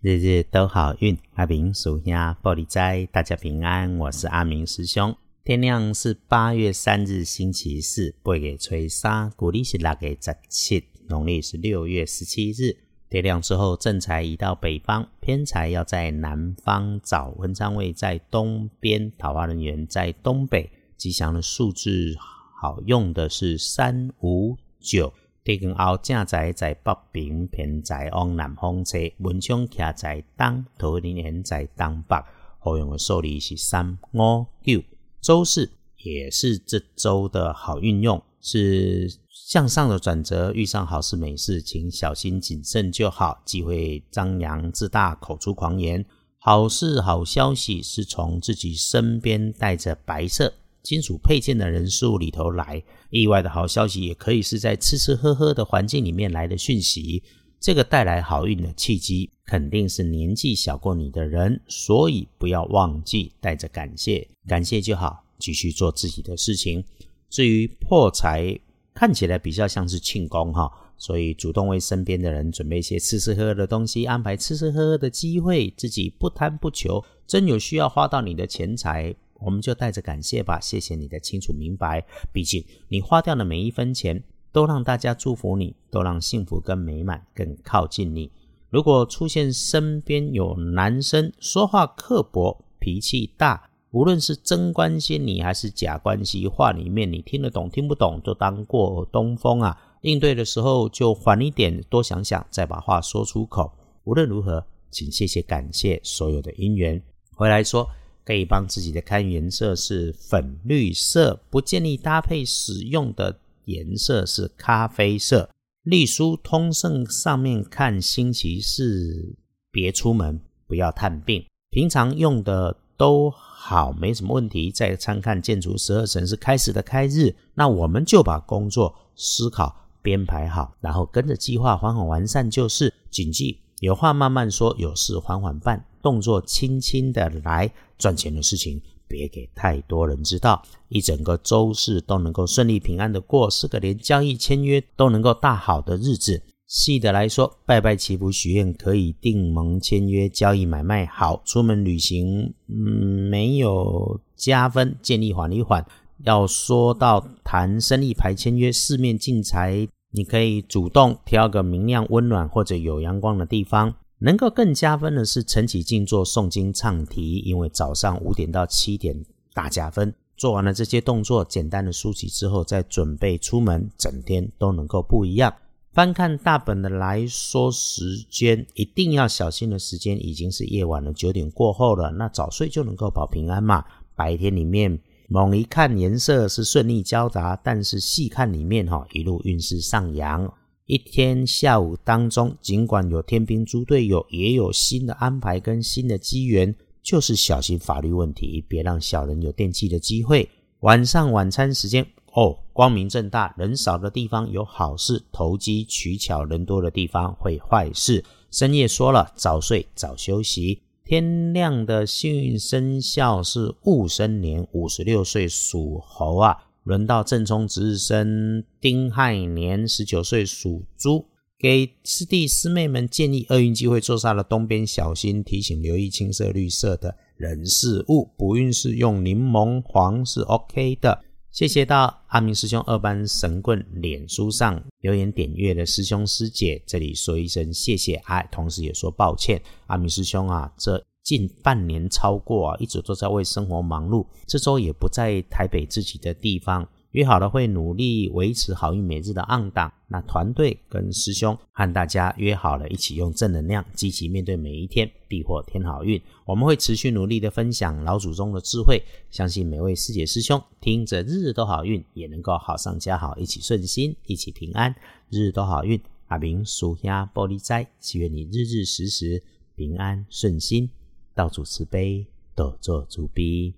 日日都好运，阿明属下玻璃斋，大家平安。我是阿明师兄。天亮是八月三日星期四，八月初三，古历是六月十七，农历是六月十七日。天亮之后，正财移到北方，偏财要在南方找。文昌位在东边，桃花人员在东北。吉祥的数字好用的是三五九。地根后正在在北平，偏在往南方车，文昌徛在东，桃林园在东北。好用的数字是三五九。周四也是这周的好运用，是向上的转折。遇上好事美事，请小心谨慎就好，忌讳张扬自大，口出狂言。好事好消息是从自己身边带着白色。金属配件的人数里头来，意外的好消息也可以是在吃吃喝喝的环境里面来的讯息。这个带来好运的契机，肯定是年纪小过你的人，所以不要忘记带着感谢，感谢就好，继续做自己的事情。至于破财，看起来比较像是庆功哈，所以主动为身边的人准备一些吃吃喝喝的东西，安排吃吃喝喝的机会，自己不贪不求，真有需要花到你的钱财。我们就带着感谢吧，谢谢你的清楚明白。毕竟你花掉的每一分钱，都让大家祝福你，都让幸福跟美满更靠近你。如果出现身边有男生说话刻薄、脾气大，无论是真关心你还是假关心，话里面你听得懂听不懂，都当过东风啊。应对的时候就缓一点，多想想，再把话说出口。无论如何，请谢谢感谢所有的姻缘。回来说。可以帮自己的看颜色是粉绿色，不建议搭配使用的颜色是咖啡色。隶书通胜上面看星期四别出门，不要探病。平常用的都好，没什么问题。再参看建筑十二神是开始的开日，那我们就把工作思考编排好，然后跟着计划缓缓完善就是。谨记有话慢慢说，有事缓缓办。动作轻轻的来赚钱的事情，别给太多人知道。一整个周四都能够顺利平安的过，是个连交易签约都能够大好的日子。细的来说，拜拜祈福许愿可以订盟签约交易买卖好，出门旅行嗯没有加分，建议缓一缓。要说到谈生意排签约，四面进财，你可以主动挑个明亮温暖或者有阳光的地方。能够更加分的是晨起静坐诵经唱题，因为早上五点到七点大加分。做完了这些动作，简单的梳洗之后，再准备出门，整天都能够不一样。翻看大本的来说，时间一定要小心的时间已经是夜晚了，九点过后了。那早睡就能够保平安嘛。白天里面猛一看颜色是顺利交杂，但是细看里面哈，一路运势上扬。一天下午当中，尽管有天兵猪队友，也有新的安排跟新的机缘，就是小心法律问题，别让小人有电器的机会。晚上晚餐时间哦，光明正大，人少的地方有好事，投机取巧；人多的地方会坏事。深夜说了，早睡早休息。天亮的幸运生肖是戊申年，五十六岁属猴啊。轮到正冲值日生丁亥年，十九岁属猪。给师弟师妹们建议：厄运机会坐煞的东边小心，提醒留意青色、绿色的人事物。不运是用柠檬黄是 OK 的。谢谢到阿明师兄二班神棍脸书上留言点阅的师兄师姐，这里说一声谢谢，哎，同时也说抱歉，阿明师兄啊，这。近半年超过啊，一直都在为生活忙碌。这周也不在台北自己的地方，约好了会努力维持好运每日的暗档。那团队跟师兄和大家约好了，一起用正能量积极面对每一天，必获天好运。我们会持续努力的分享老祖宗的智慧，相信每位师姐师兄听着日日都好运，也能够好上加好，一起顺心，一起平安，日日都好运。阿明属下玻璃斋，祈愿你日日时时平安顺心。道主慈悲，多做主逼。